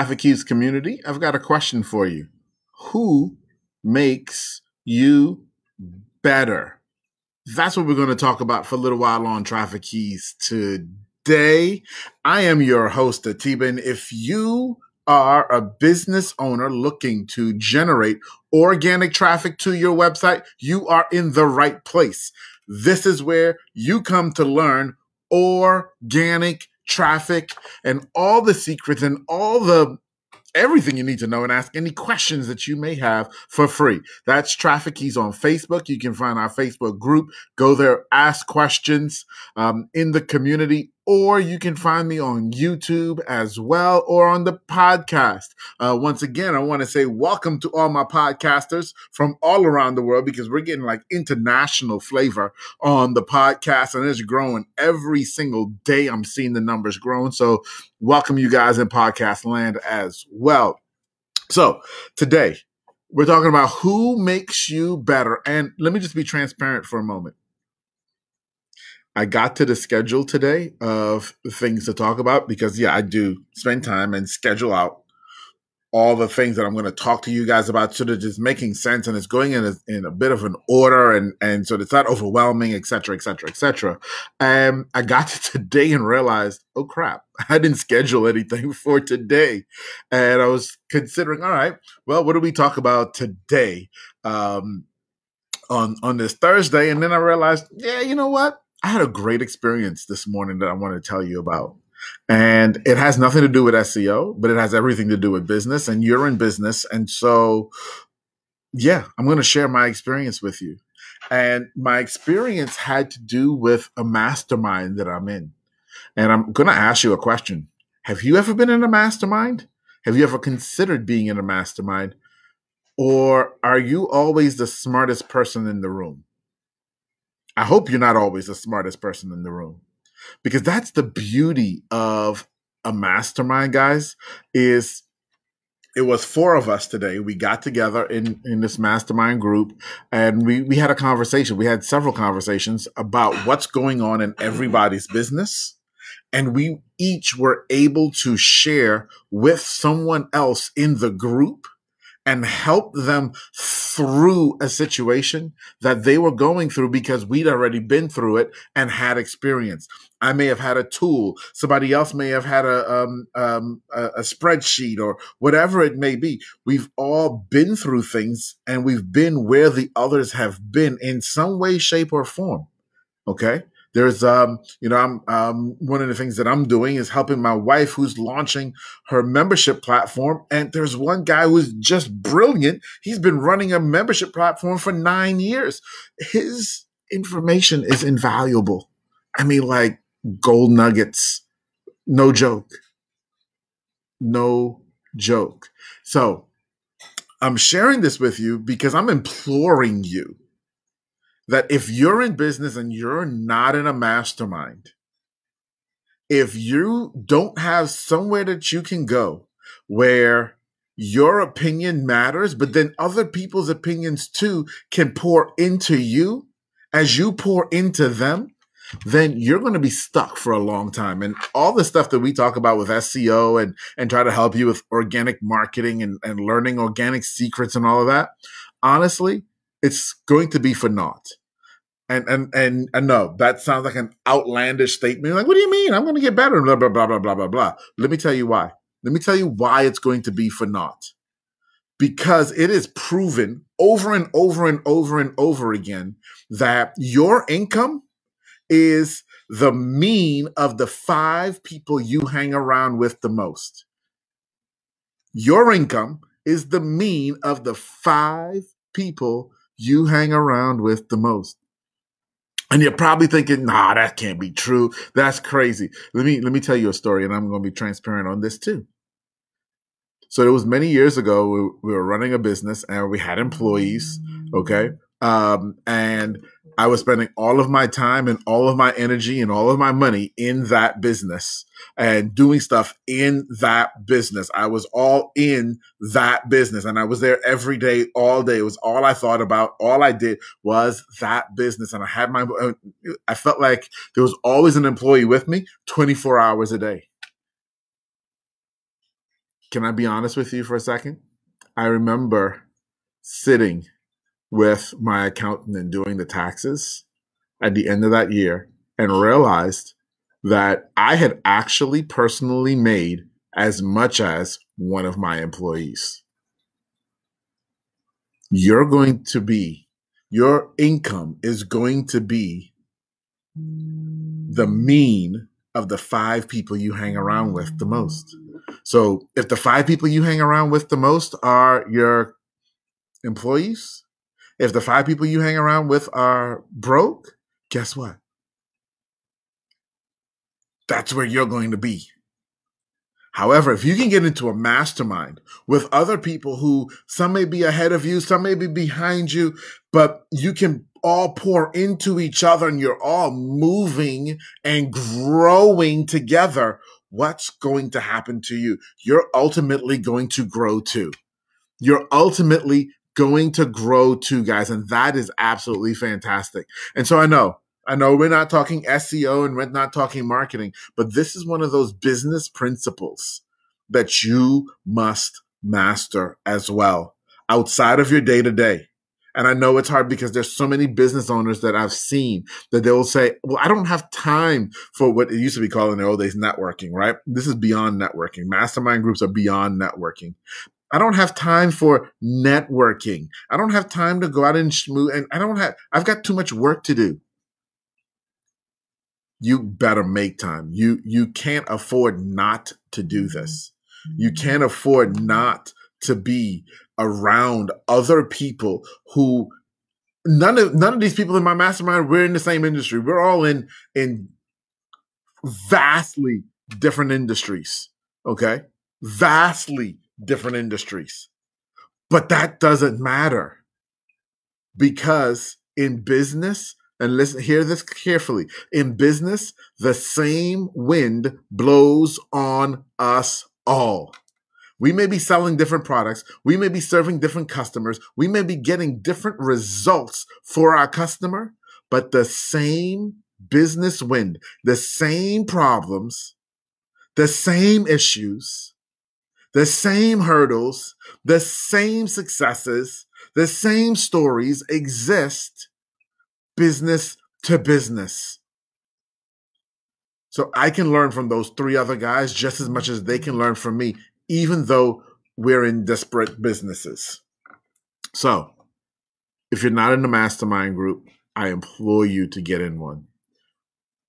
Traffic Keys community, I've got a question for you. Who makes you better? That's what we're going to talk about for a little while on Traffic Keys today. I am your host, Atiba. If you are a business owner looking to generate organic traffic to your website, you are in the right place. This is where you come to learn organic traffic and all the secrets and all the everything you need to know and ask any questions that you may have for free. That's Traffic Keys on Facebook. You can find our Facebook group. Go there, ask questions um, in the community or you can find me on YouTube as well or on the podcast. Uh, once again, I want to say welcome to all my podcasters from all around the world because we're getting like international flavor on the podcast and it's growing every single day. I'm seeing the numbers growing. So, welcome you guys in podcast land as well. So, today we're talking about who makes you better. And let me just be transparent for a moment. I got to the schedule today of things to talk about because, yeah, I do spend time and schedule out all the things that I'm going to talk to you guys about so that it's making sense and it's going in a, in a bit of an order and, and so it's not overwhelming, et cetera, et cetera, et cetera. And I got to today and realized, oh crap, I didn't schedule anything for today. And I was considering, all right, well, what do we talk about today? Um, on, on this Thursday. And then I realized, yeah, you know what? I had a great experience this morning that I want to tell you about. And it has nothing to do with SEO, but it has everything to do with business. And you're in business. And so, yeah, I'm going to share my experience with you. And my experience had to do with a mastermind that I'm in. And I'm going to ask you a question Have you ever been in a mastermind? Have you ever considered being in a mastermind? Or are you always the smartest person in the room? I hope you're not always the smartest person in the room because that's the beauty of a mastermind, guys, is it was four of us today. We got together in, in this mastermind group and we, we had a conversation. We had several conversations about what's going on in everybody's business. And we each were able to share with someone else in the group and help them through a situation that they were going through because we'd already been through it and had experience. I may have had a tool. Somebody else may have had a, um, um, a, a spreadsheet or whatever it may be. We've all been through things and we've been where the others have been in some way, shape, or form. Okay. There's, um, you know, I'm, um, one of the things that I'm doing is helping my wife who's launching her membership platform. And there's one guy who's just brilliant. He's been running a membership platform for nine years. His information is invaluable. I mean, like gold nuggets. No joke. No joke. So I'm sharing this with you because I'm imploring you that if you're in business and you're not in a mastermind, if you don't have somewhere that you can go where your opinion matters, but then other people's opinions too can pour into you as you pour into them, then you're going to be stuck for a long time. And all the stuff that we talk about with SEO and, and try to help you with organic marketing and, and learning organic secrets and all of that, honestly, it's going to be for naught. And and and and no, that sounds like an outlandish statement. Like, what do you mean? I'm going to get better. Blah blah blah blah blah blah blah. Let me tell you why. Let me tell you why it's going to be for naught. Because it is proven over and over and over and over again that your income is the mean of the five people you hang around with the most. Your income is the mean of the five people you hang around with the most. And you're probably thinking, nah, that can't be true. That's crazy. Let me let me tell you a story, and I'm to be transparent on this too. So it was many years ago. We, we were running a business, and we had employees. Okay, um, and I was spending all of my time and all of my energy and all of my money in that business and doing stuff in that business. I was all in that business and I was there every day, all day. It was all I thought about. All I did was that business. And I had my, I felt like there was always an employee with me 24 hours a day. can I be honest with you for a second? I remember sitting with my accountant and doing the taxes at the end of that year and realized that I had actually personally made as much as one of my employees. You're going to be, your income is going to be the mean of the five people you hang around with the most. So if the five people you hang around with the most are your employees, if the five people you hang around with are broke, guess what? That's where you're going to be. However, if you can get into a mastermind with other people who some may be ahead of you, some may be behind you, but you can all pour into each other and you're all moving and growing together, what's going to happen to you? You're ultimately going to grow too. You're ultimately going to grow too, guys. And that is absolutely fantastic. And so I know, I know we're not talking SEO and we're not talking marketing, but this is one of those business principles that you must master as well outside of your day to day. And I know it's hard because there's so many business owners that I've seen that they will say, well, I don't have time for what it used to be called in the old days networking, right? This is beyond networking. Mastermind groups are beyond networking. I don't have time for networking. I don't have time to go out and schmoo. And I don't have, I've got too much work to do. You better make time. You, you can't afford not to do mm-hmm. this. You mm-hmm. can't afford not to be around other people who none of none of these people in my mastermind we're in the same industry we're all in in vastly different industries okay vastly different industries but that doesn't matter because in business and listen hear this carefully in business the same wind blows on us all we may be selling different products. We may be serving different customers. We may be getting different results for our customer, but the same business wind, the same problems, the same issues, the same hurdles, the same successes, the same stories exist business to business. So I can learn from those three other guys just as much as they can learn from me even though we're in disparate businesses. So, if you're not in a mastermind group, I implore you to get in one.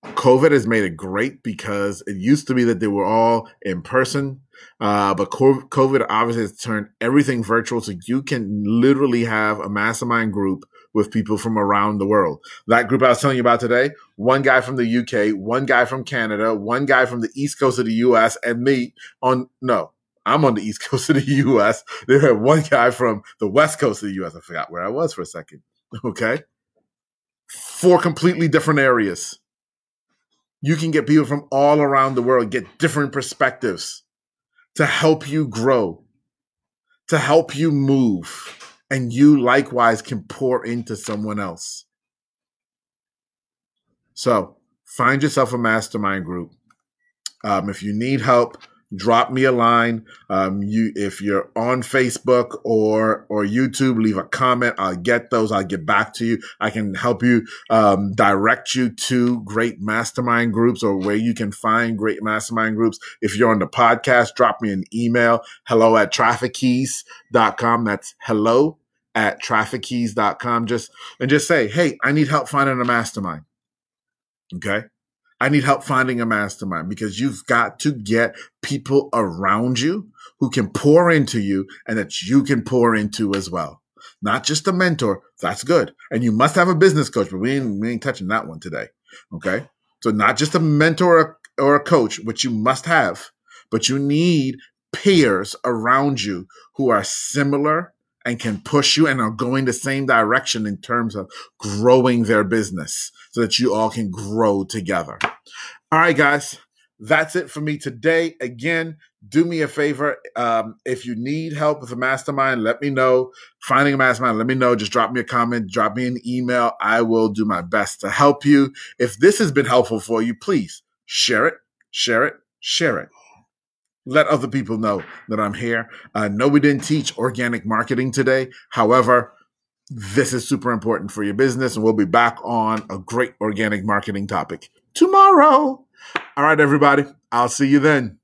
COVID has made it great because it used to be that they were all in person, uh, but COVID obviously has turned everything virtual. So you can literally have a mastermind group with people from around the world. That group I was telling you about today, one guy from the UK, one guy from Canada, one guy from the East Coast of the US, and me on, no, I'm on the East Coast of the US. They had one guy from the West Coast of the US. I forgot where I was for a second. Okay. Four completely different areas. You can get people from all around the world, get different perspectives to help you grow, to help you move. And you likewise can pour into someone else. So find yourself a mastermind group. Um, if you need help, drop me a line. Um, you, if you're on Facebook or or YouTube, leave a comment. I'll get those. I'll get back to you. I can help you um, direct you to great mastermind groups or where you can find great mastermind groups. If you're on the podcast, drop me an email. Hello at traffickeys.com. That's hello at traffickeys.com. Just and just say, hey, I need help finding a mastermind. Okay. I need help finding a mastermind because you've got to get people around you who can pour into you and that you can pour into as well. Not just a mentor. That's good. And you must have a business coach, but we ain't, we ain't touching that one today. Okay. So not just a mentor or a coach, which you must have, but you need peers around you who are similar and can push you and are going the same direction in terms of growing their business so that you all can grow together. All right, guys, that's it for me today. Again, do me a favor. Um, if you need help with a mastermind, let me know. Finding a mastermind, let me know. Just drop me a comment, drop me an email. I will do my best to help you. If this has been helpful for you, please share it, share it, share it. Let other people know that I'm here. Uh, no, we didn't teach organic marketing today. However, this is super important for your business, and we'll be back on a great organic marketing topic tomorrow. All right, everybody. I'll see you then.